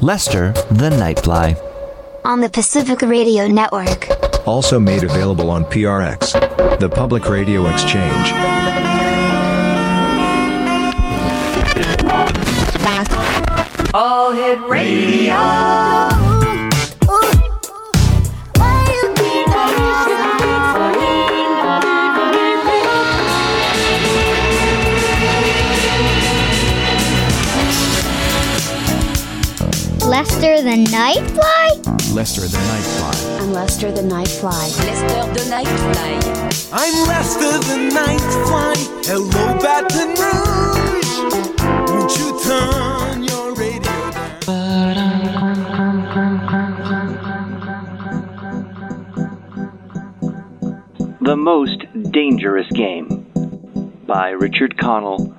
Lester the Nightfly. On the Pacific Radio Network. Also made available on PRX, the Public Radio Exchange. All Hit Radio. Lester the Nightfly? Lester the Nightfly. I'm Lester the Nightfly. Lester the Nightfly. I'm Lester the Nightfly. Hello, Baton Rouge. Won't you turn your radio down? The Most Dangerous Game by Richard Connell.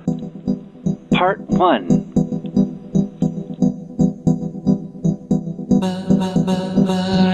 Part 1 ba ba ba ba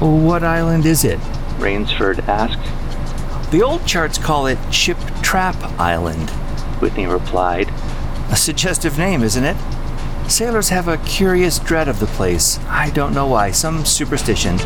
What island is it? Rainsford asked. The old charts call it Ship Trap Island, Whitney replied. A suggestive name, isn't it? Sailors have a curious dread of the place. I don't know why, some superstition.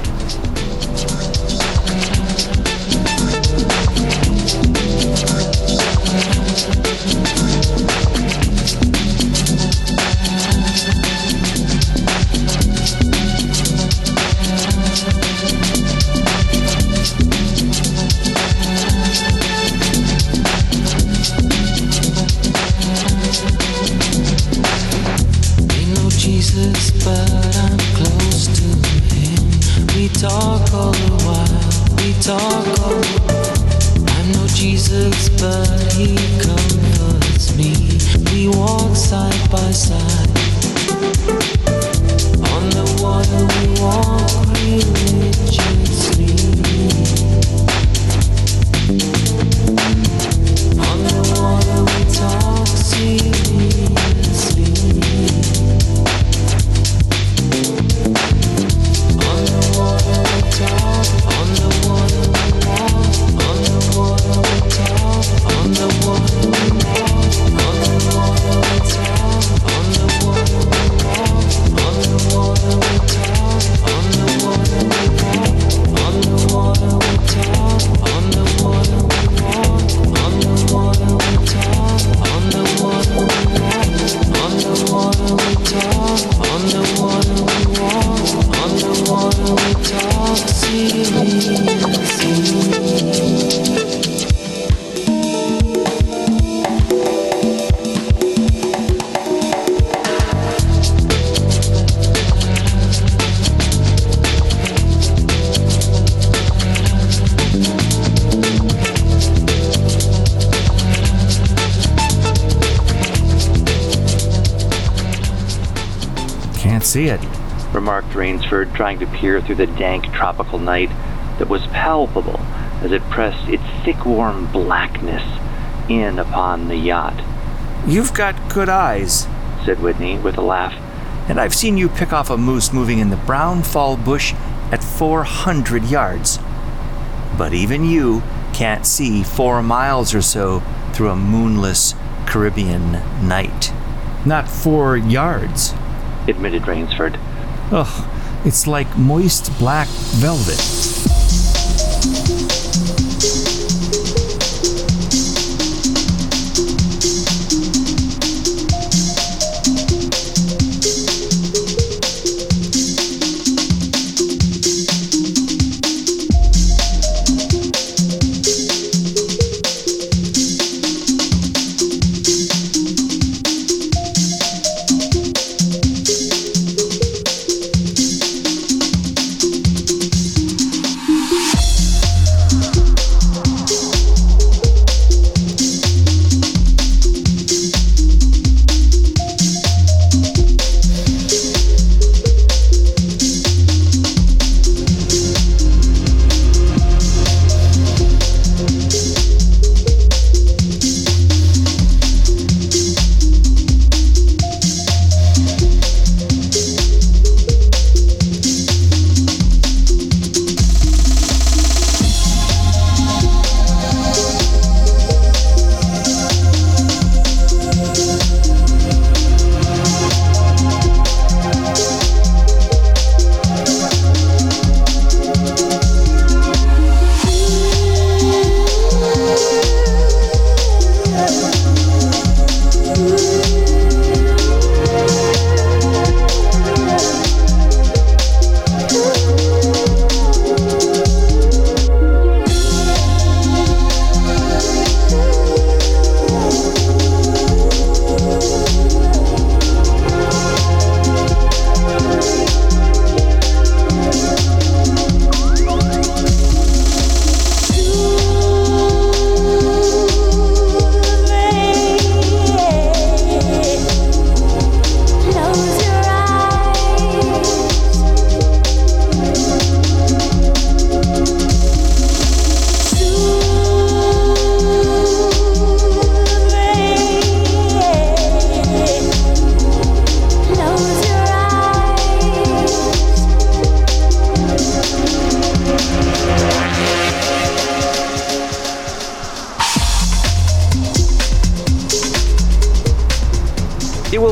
Rainsford, trying to peer through the dank tropical night that was palpable as it pressed its thick, warm blackness in upon the yacht. You've got good eyes, said Whitney with a laugh. And I've seen you pick off a moose moving in the brown fall bush at 400 yards. But even you can't see four miles or so through a moonless Caribbean night. Not four yards, admitted Rainsford. Ugh, it's like moist black velvet.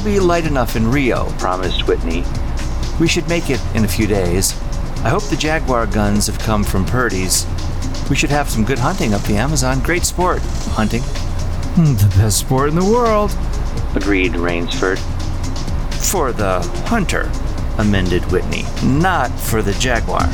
It will be light enough in Rio, promised Whitney. We should make it in a few days. I hope the Jaguar guns have come from Purdey's. We should have some good hunting up the Amazon. Great sport, hunting. Hmm, The best sport in the world. Agreed Rainsford. For the hunter, amended Whitney, not for the Jaguar.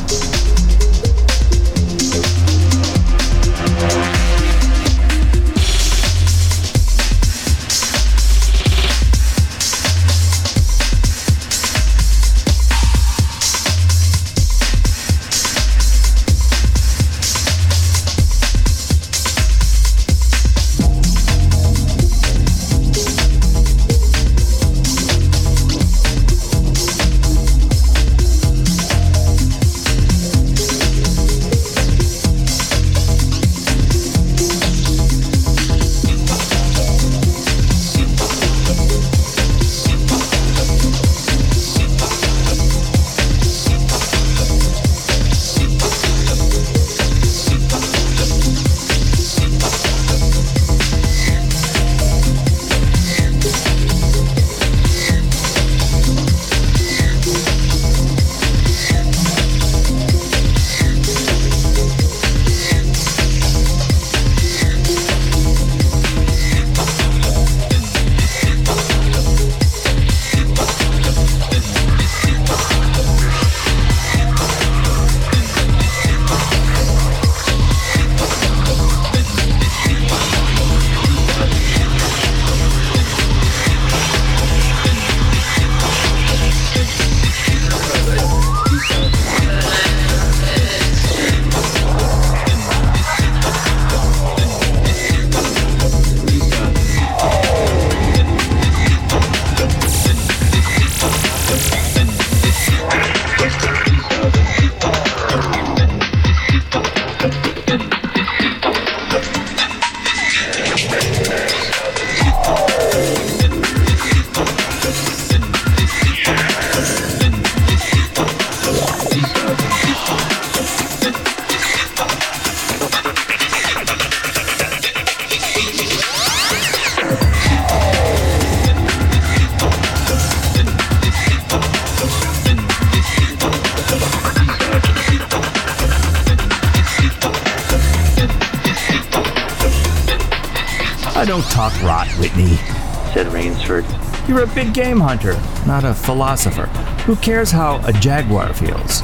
Hunter, not a philosopher. Who cares how a jaguar feels?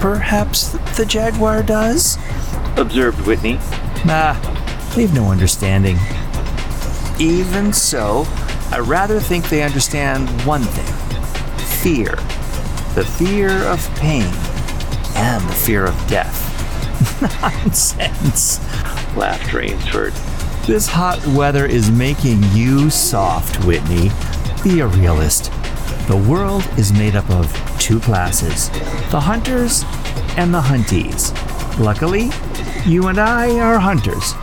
Perhaps the jaguar does? Observed Whitney. Nah, they've no understanding. Even so, I rather think they understand one thing fear. The fear of pain and the fear of death. Nonsense. Laughed Rainsford. This hot weather is making you soft, Whitney. Be a realist. The world is made up of two classes the hunters and the huntees. Luckily, you and I are hunters.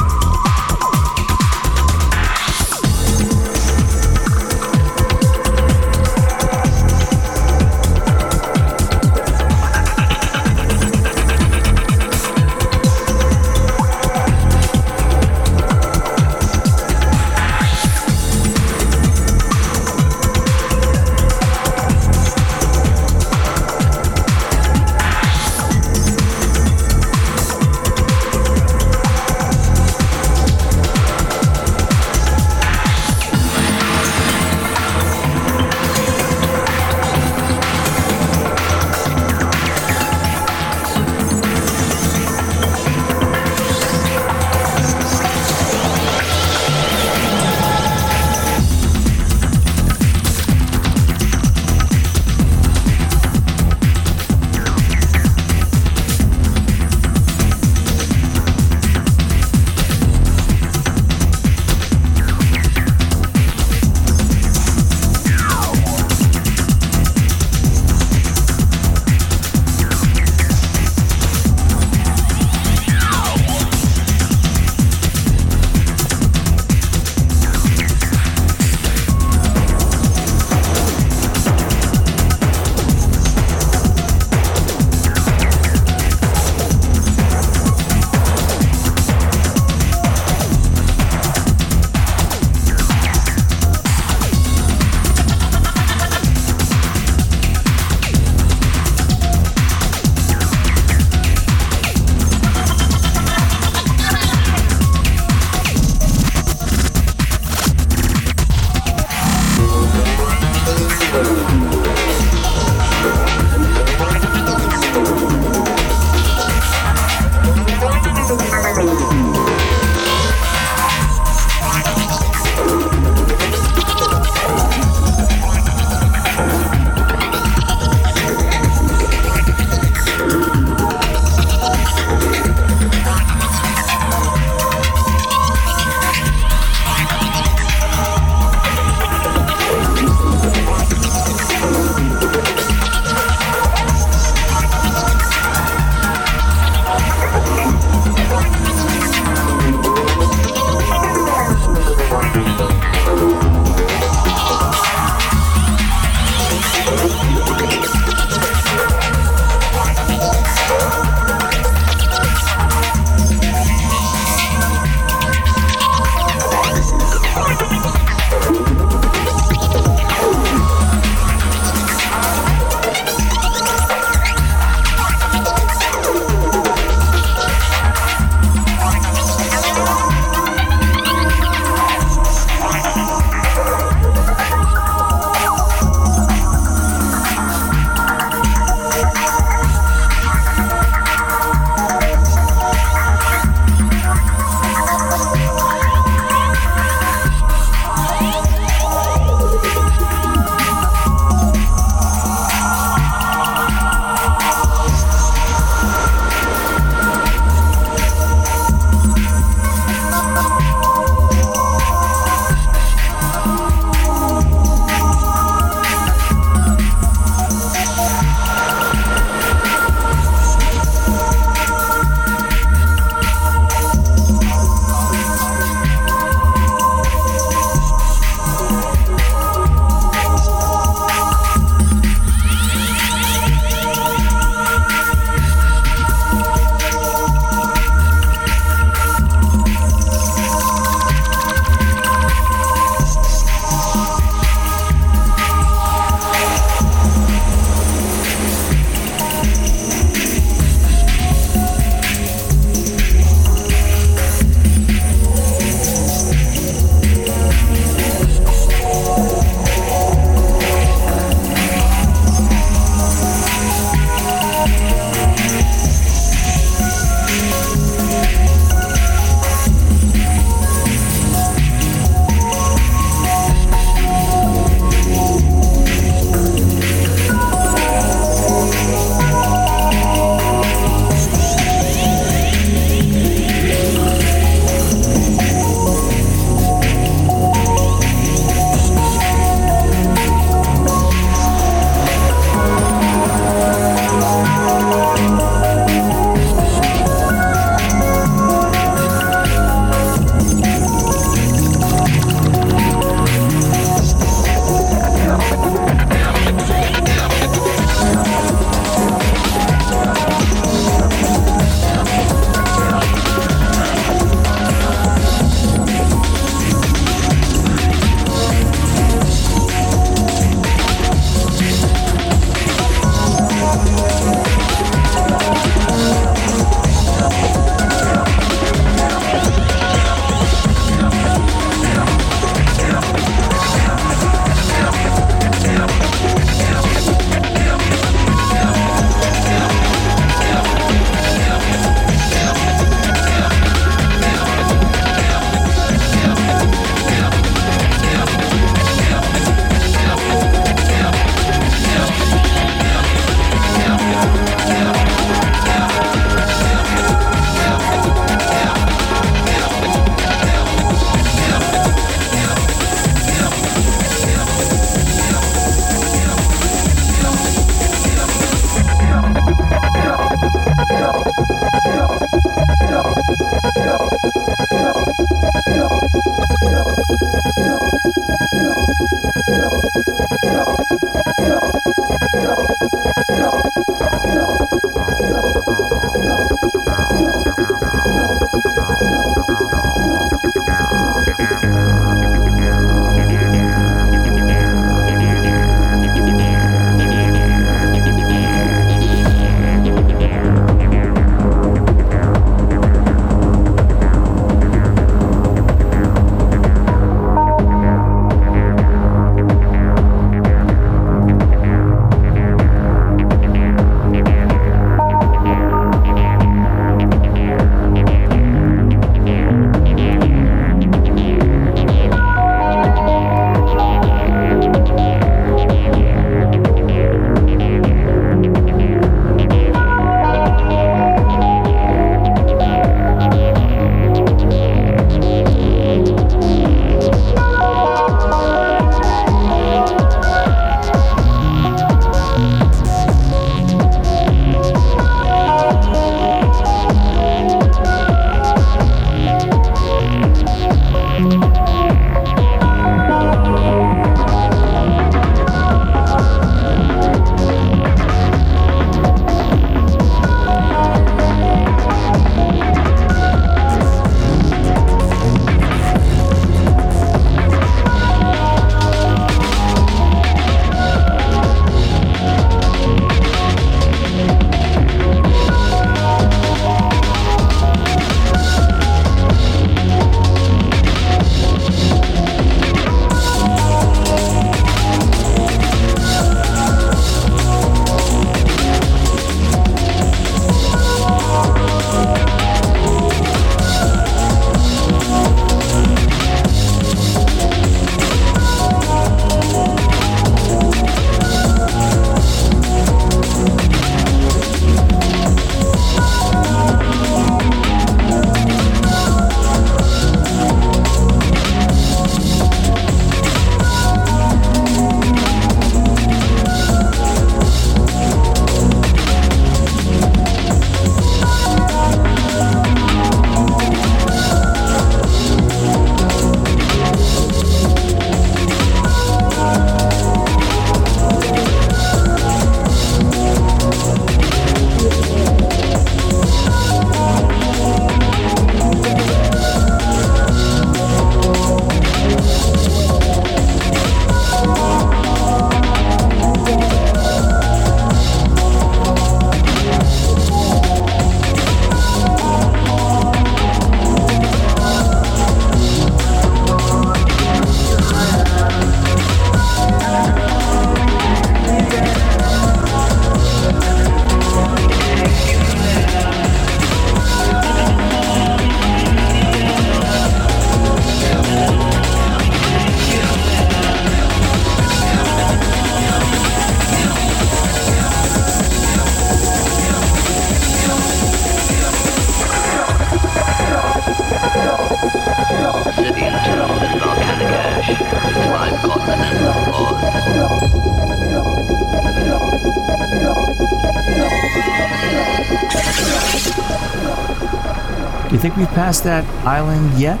Think we've passed that island yet?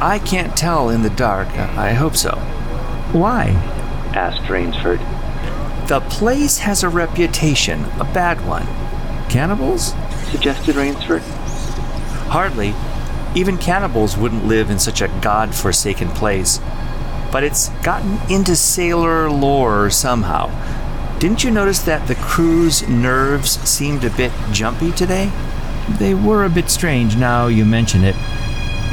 I can't tell in the dark. I hope so. Why? asked Rainsford. The place has a reputation, a bad one. Cannibals? suggested Rainsford. Hardly. Even cannibals wouldn't live in such a god-forsaken place. But it's gotten into sailor lore somehow. Didn't you notice that the crew's nerves seemed a bit jumpy today? They were a bit strange now you mention it.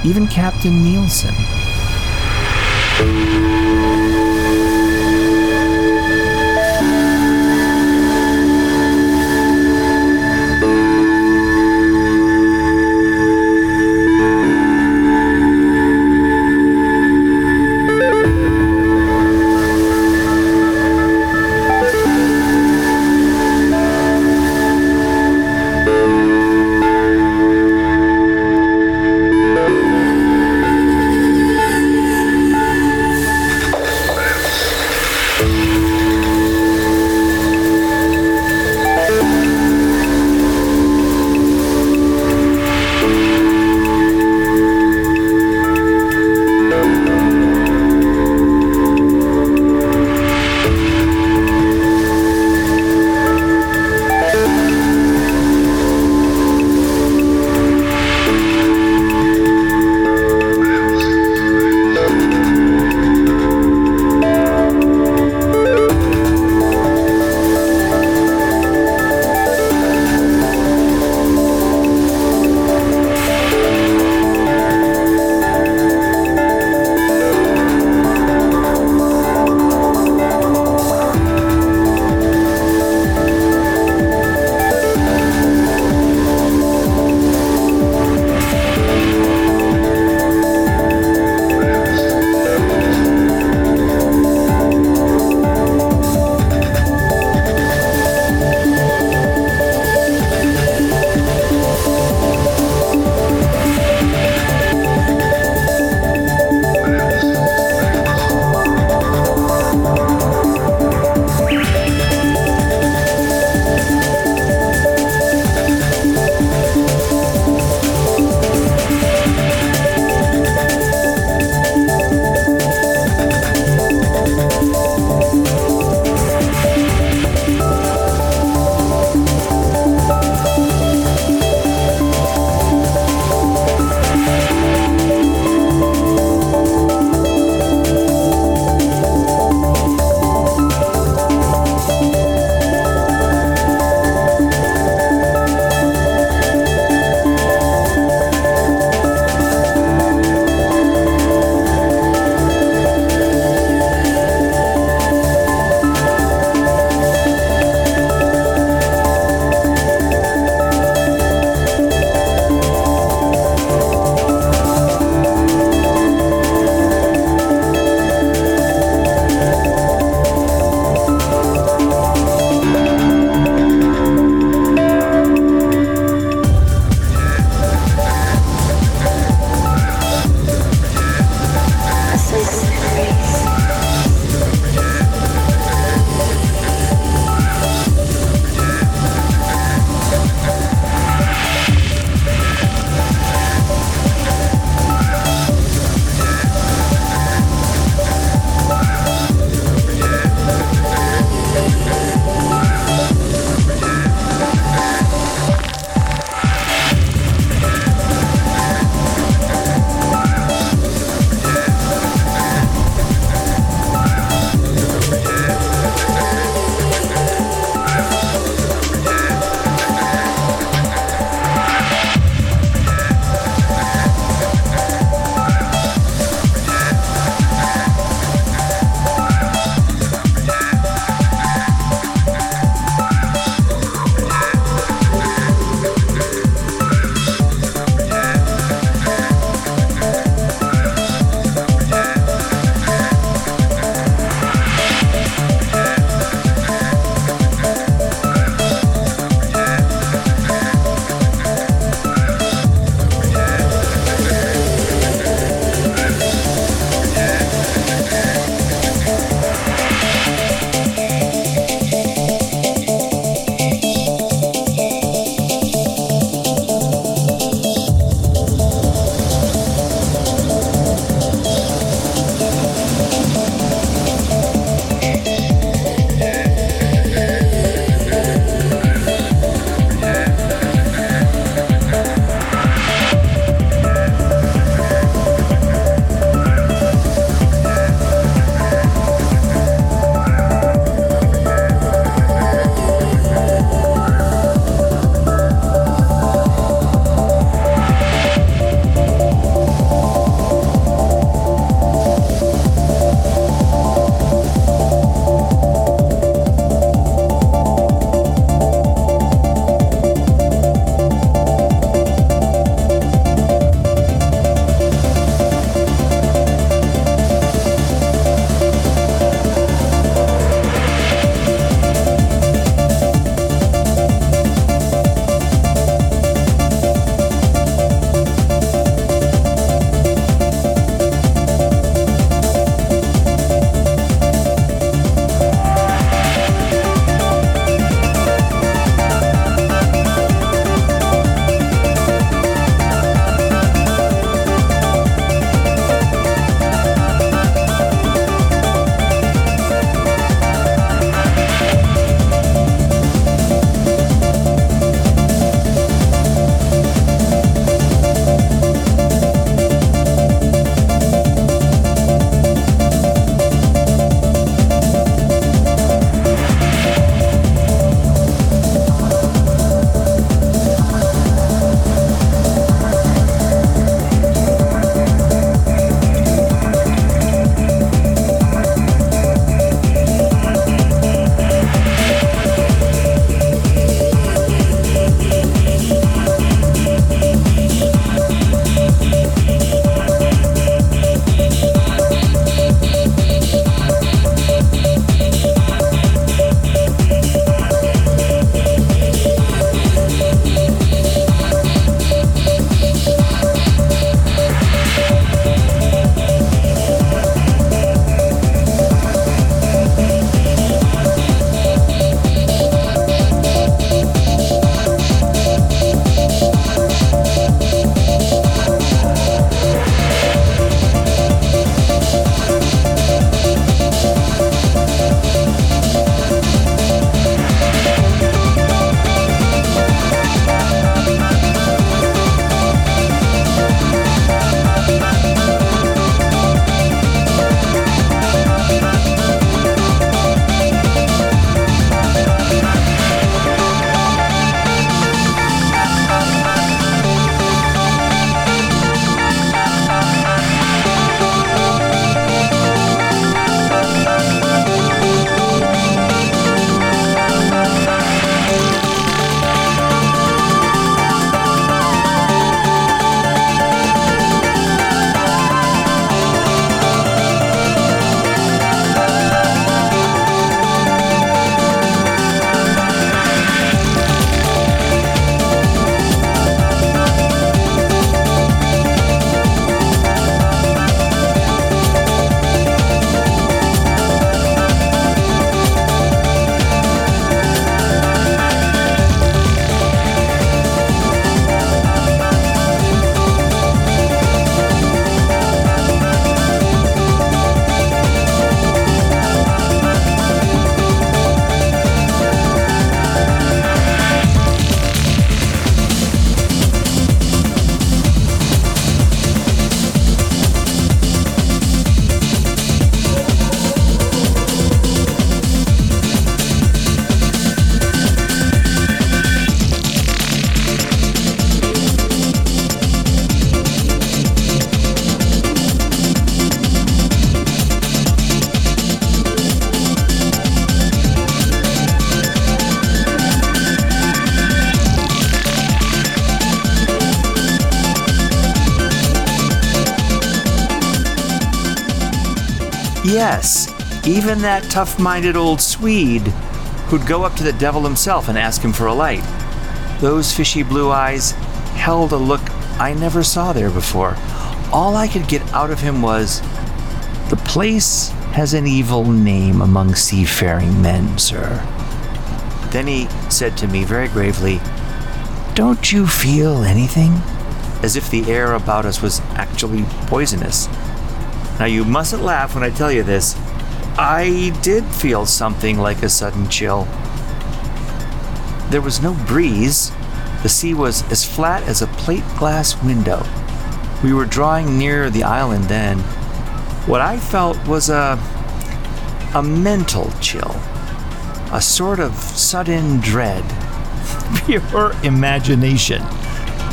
Even Captain Nielsen. Even that tough minded old Swede who'd go up to the devil himself and ask him for a light. Those fishy blue eyes held a look I never saw there before. All I could get out of him was The place has an evil name among seafaring men, sir. Then he said to me very gravely, Don't you feel anything? As if the air about us was actually poisonous. Now, you mustn't laugh when I tell you this. I did feel something like a sudden chill. There was no breeze. The sea was as flat as a plate glass window. We were drawing near the island then. What I felt was a a mental chill, a sort of sudden dread. Pure imagination.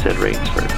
said Rainsford.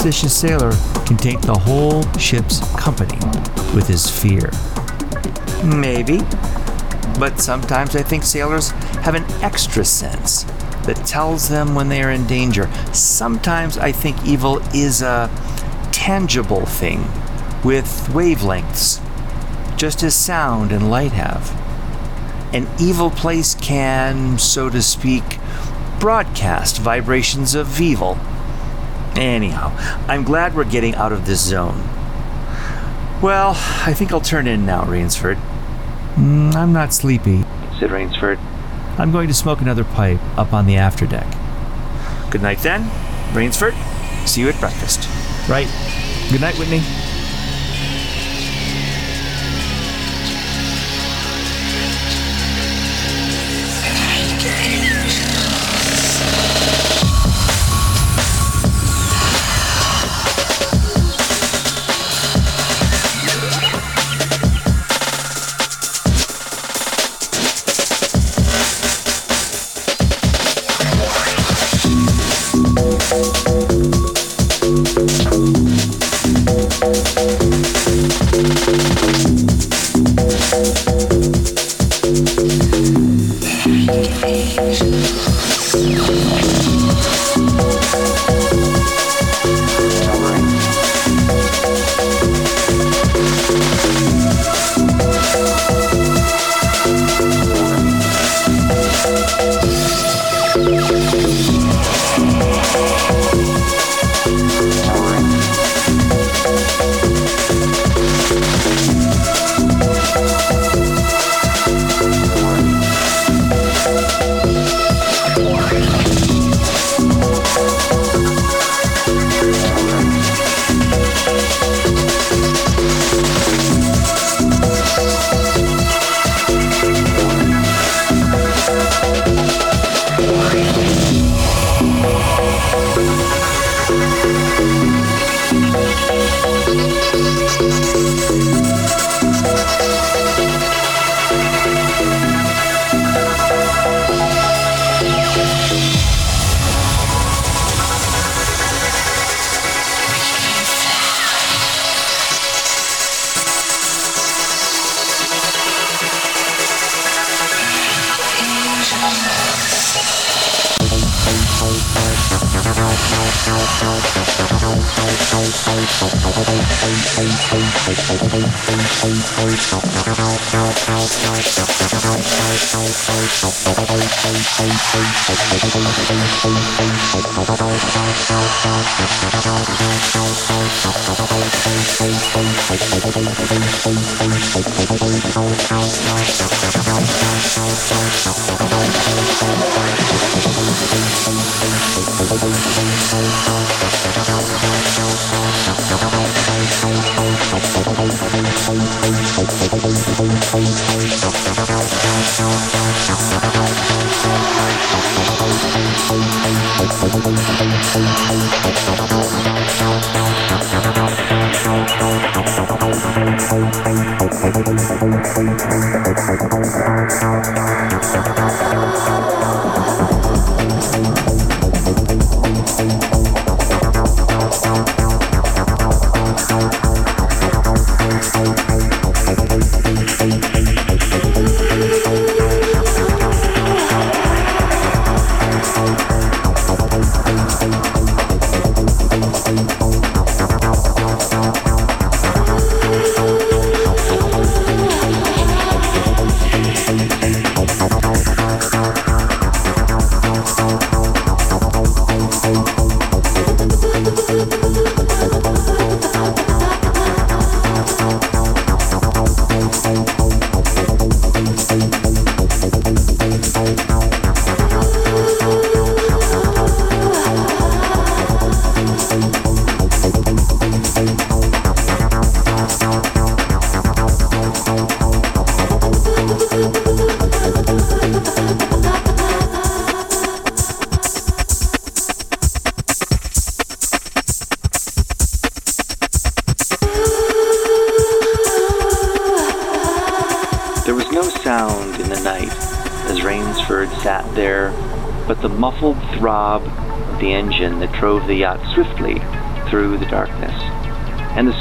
Superstitious sailor can take the whole ship's company with his fear. Maybe. But sometimes I think sailors have an extra sense that tells them when they are in danger. Sometimes I think evil is a tangible thing with wavelengths, just as sound and light have. An evil place can, so to speak, broadcast vibrations of evil. Anyhow, I'm glad we're getting out of this zone. Well, I think I'll turn in now, Rainsford. Mm, I'm not sleepy. said Rainsford. I'm going to smoke another pipe up on the afterdeck. Good night then, Rainsford. See you at breakfast. Right. Good night, Whitney.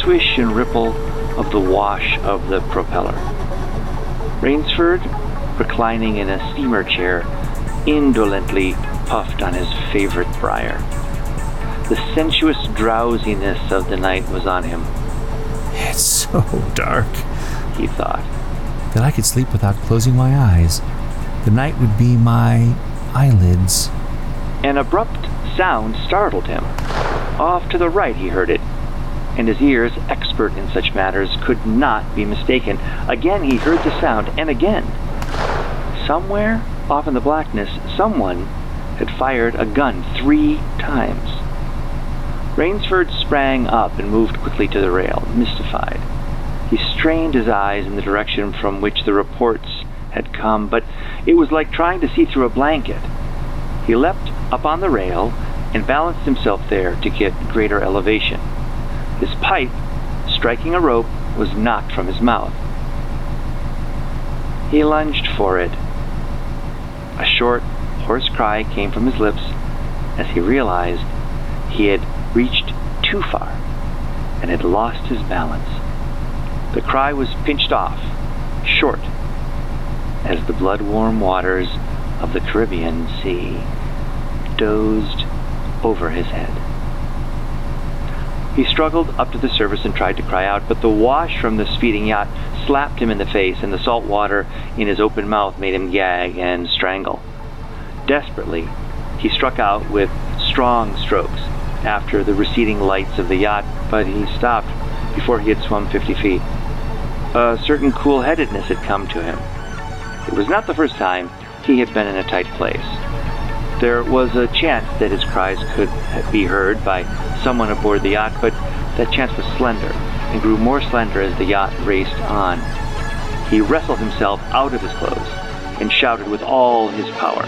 Swish and ripple of the wash of the propeller. Rainsford, reclining in a steamer chair, indolently puffed on his favorite briar. The sensuous drowsiness of the night was on him, It's so dark he thought. that I could sleep without closing my eyes. The night would be my eyelids. An abrupt sound startled him. Off to the right he heard it, and his ears, expert in such matters, could not be mistaken. Again he heard the sound, and again. Somewhere off in the blackness, someone had fired a gun three times. Rainsford sprang up and moved quickly to the rail, mystified. He strained his eyes in the direction from which the reports had come, but it was like trying to see through a blanket. He leapt up on the rail and balanced himself there to get greater elevation. His pipe, striking a rope, was knocked from his mouth. He lunged for it. A short, hoarse cry came from his lips as he realized he had reached too far and had lost his balance. The cry was pinched off, short, as the blood-warm waters of the Caribbean Sea dozed over his head. He struggled up to the surface and tried to cry out, but the wash from the speeding yacht slapped him in the face, and the salt water in his open mouth made him gag and strangle. Desperately, he struck out with strong strokes after the receding lights of the yacht, but he stopped before he had swum 50 feet. A certain cool-headedness had come to him. It was not the first time he had been in a tight place. There was a chance that his cries could be heard by someone aboard the yacht, but that chance was slender and grew more slender as the yacht raced on. He wrestled himself out of his clothes and shouted with all his power.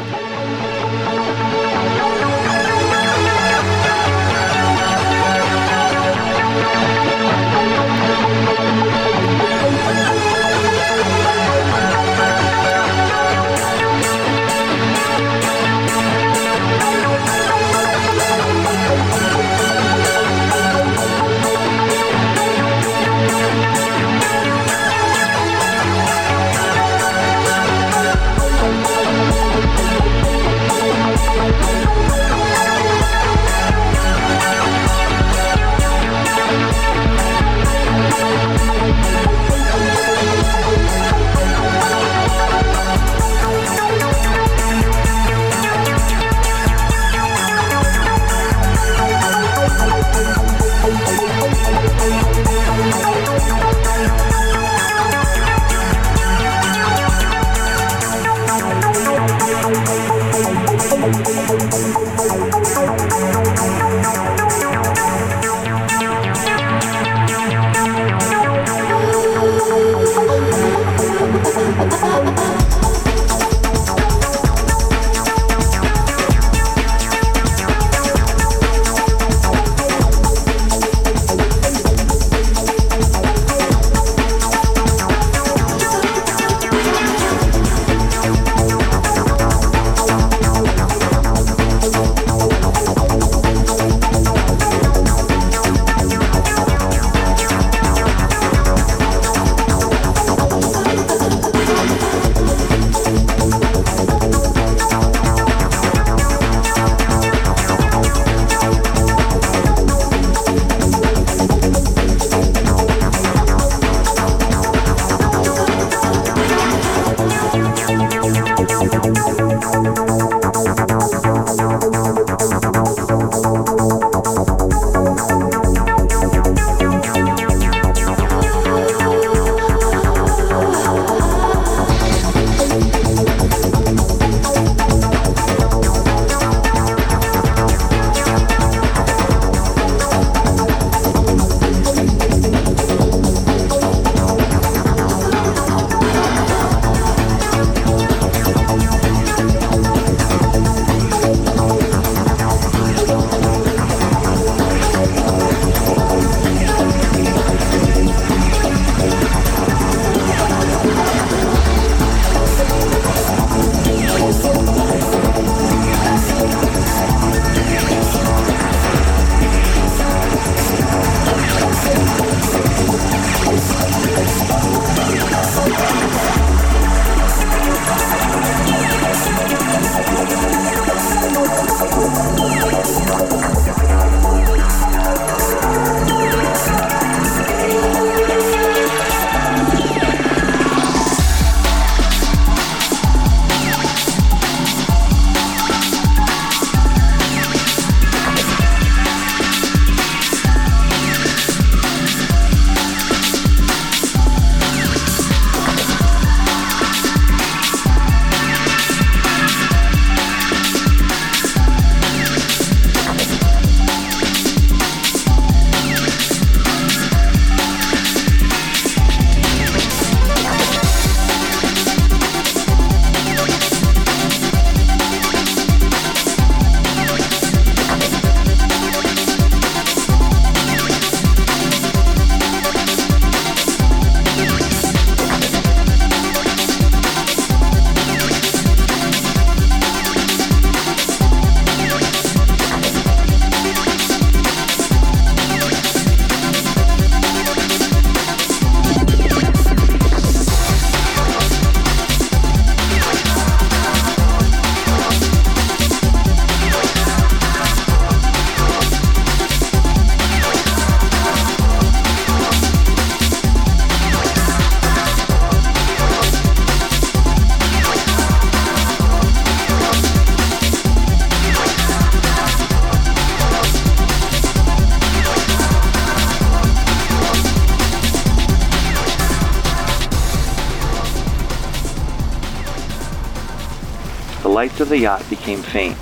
The yacht became faint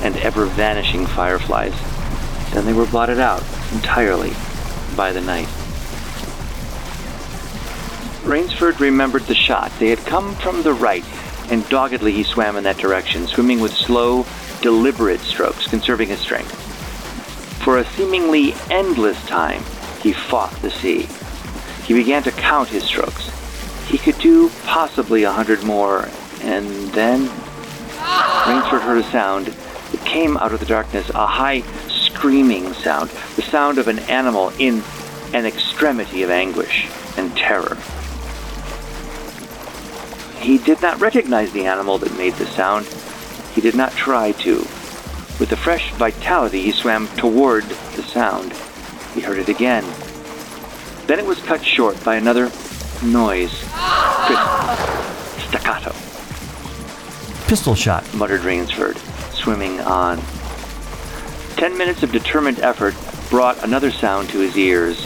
and ever vanishing fireflies. Then they were blotted out entirely by the night. Rainsford remembered the shot. They had come from the right, and doggedly he swam in that direction, swimming with slow, deliberate strokes, conserving his strength. For a seemingly endless time, he fought the sea. He began to count his strokes. He could do possibly a hundred more, and then Rainsford heard a sound. It came out of the darkness, a high screaming sound, the sound of an animal in an extremity of anguish and terror. He did not recognize the animal that made the sound. He did not try to. With a fresh vitality, he swam toward the sound. He heard it again. Then it was cut short by another noise. Crisp, staccato, Pistol shot. muttered Rainsford, swimming on. Ten minutes of determined effort brought another sound to his ears.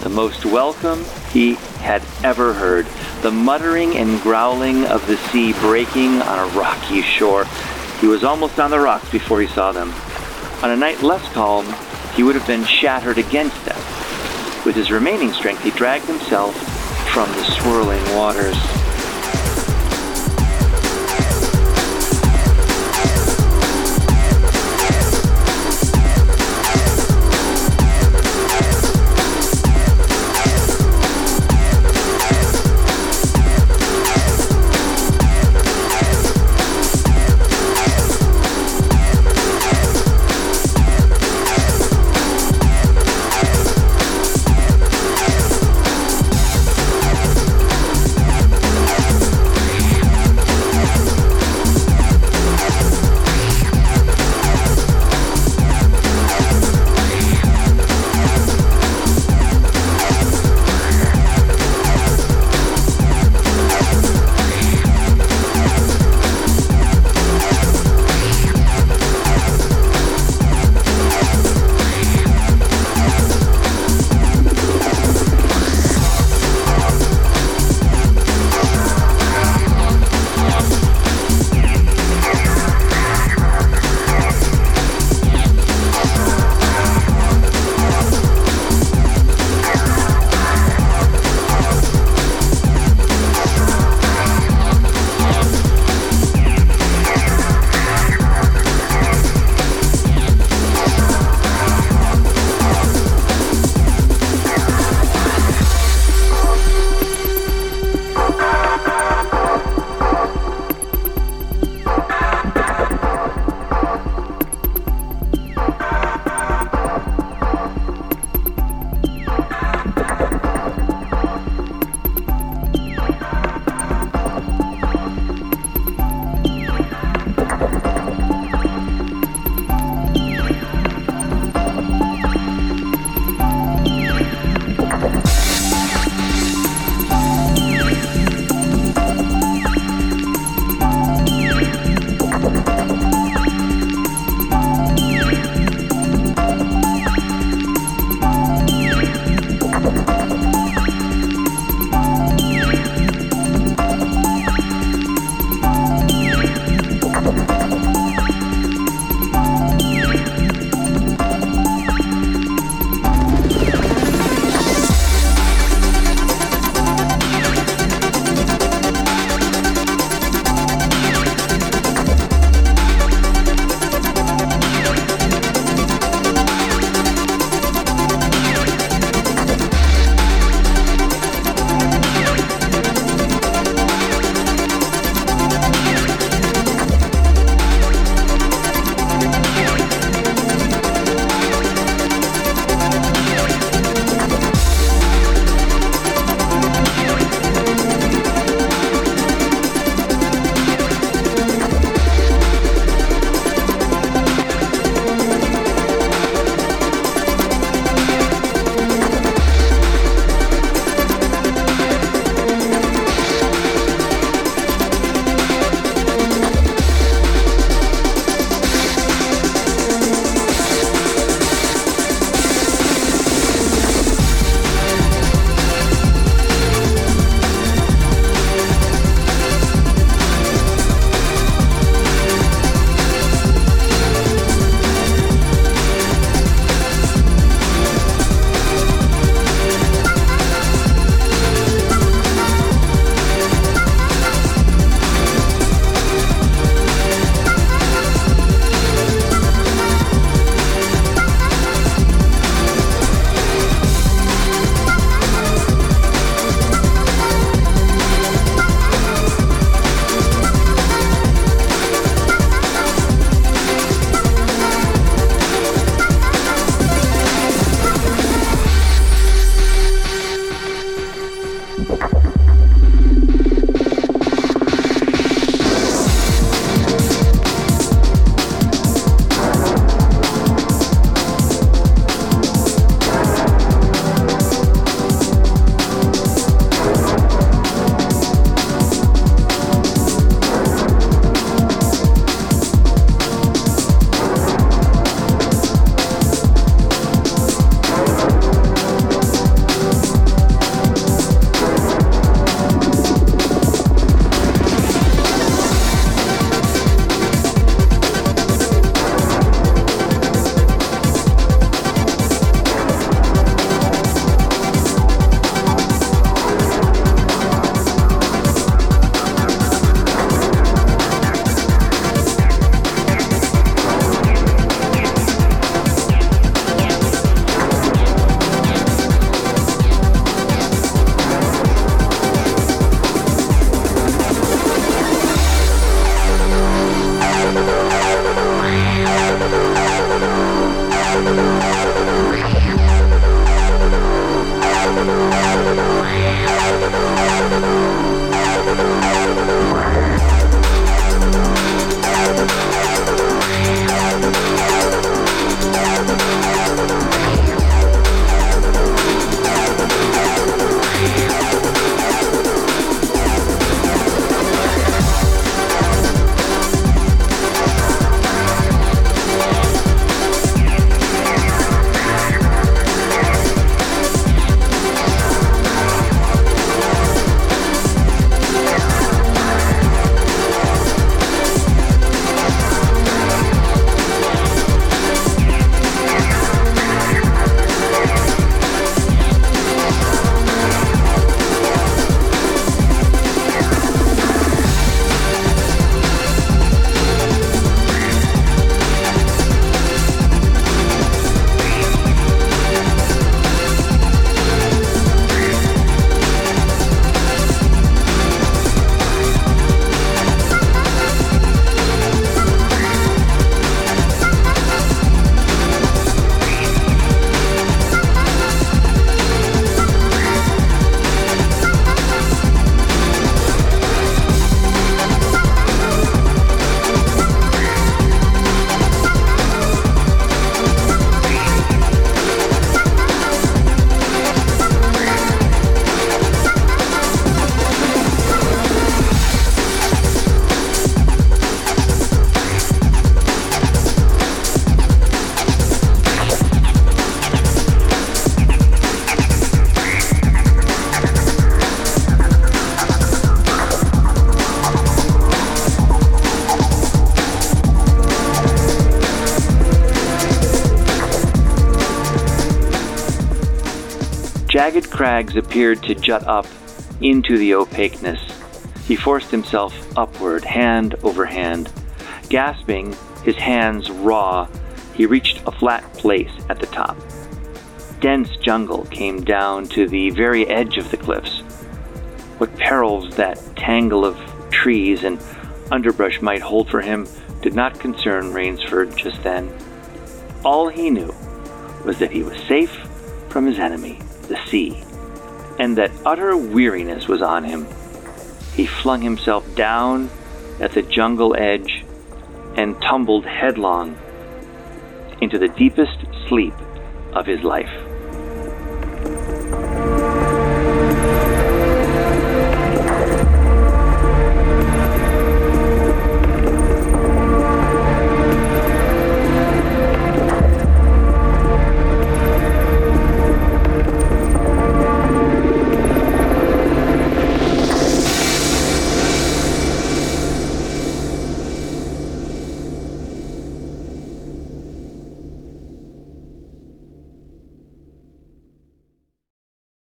The most welcome he had ever heard. The muttering and growling of the sea breaking on a rocky shore. He was almost on the rocks before he saw them. On a night less calm, he would have been shattered against them. With his remaining strength, he dragged himself from the swirling waters. Crags appeared to jut up into the opaqueness. He forced himself upward, hand over hand. Gasping, his hands raw, he reached a flat place at the top. Dense jungle came down to the very edge of the cliffs. What perils that tangle of trees and underbrush might hold for him did not concern Rainsford just then. All he knew was that he was safe from his enemy, the sea, and that utter weariness was on him. He flung himself down at the jungle edge and tumbled headlong into the deepest sleep of his life.